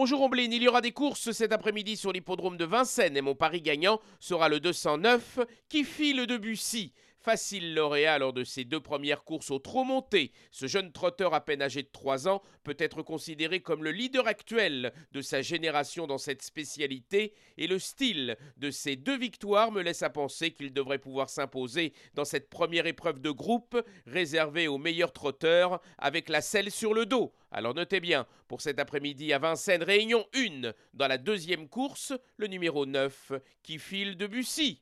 Bonjour Omblin, il y aura des courses cet après-midi sur l'hippodrome de Vincennes et mon pari gagnant sera le 209 qui file de Bussy. Facile lauréat lors de ses deux premières courses au trot monté, ce jeune trotteur à peine âgé de 3 ans peut être considéré comme le leader actuel de sa génération dans cette spécialité et le style de ses deux victoires me laisse à penser qu'il devrait pouvoir s'imposer dans cette première épreuve de groupe réservée aux meilleurs trotteurs avec la selle sur le dos. Alors notez bien, pour cet après-midi à Vincennes, réunion 1 dans la deuxième course, le numéro 9 qui file de Bussy.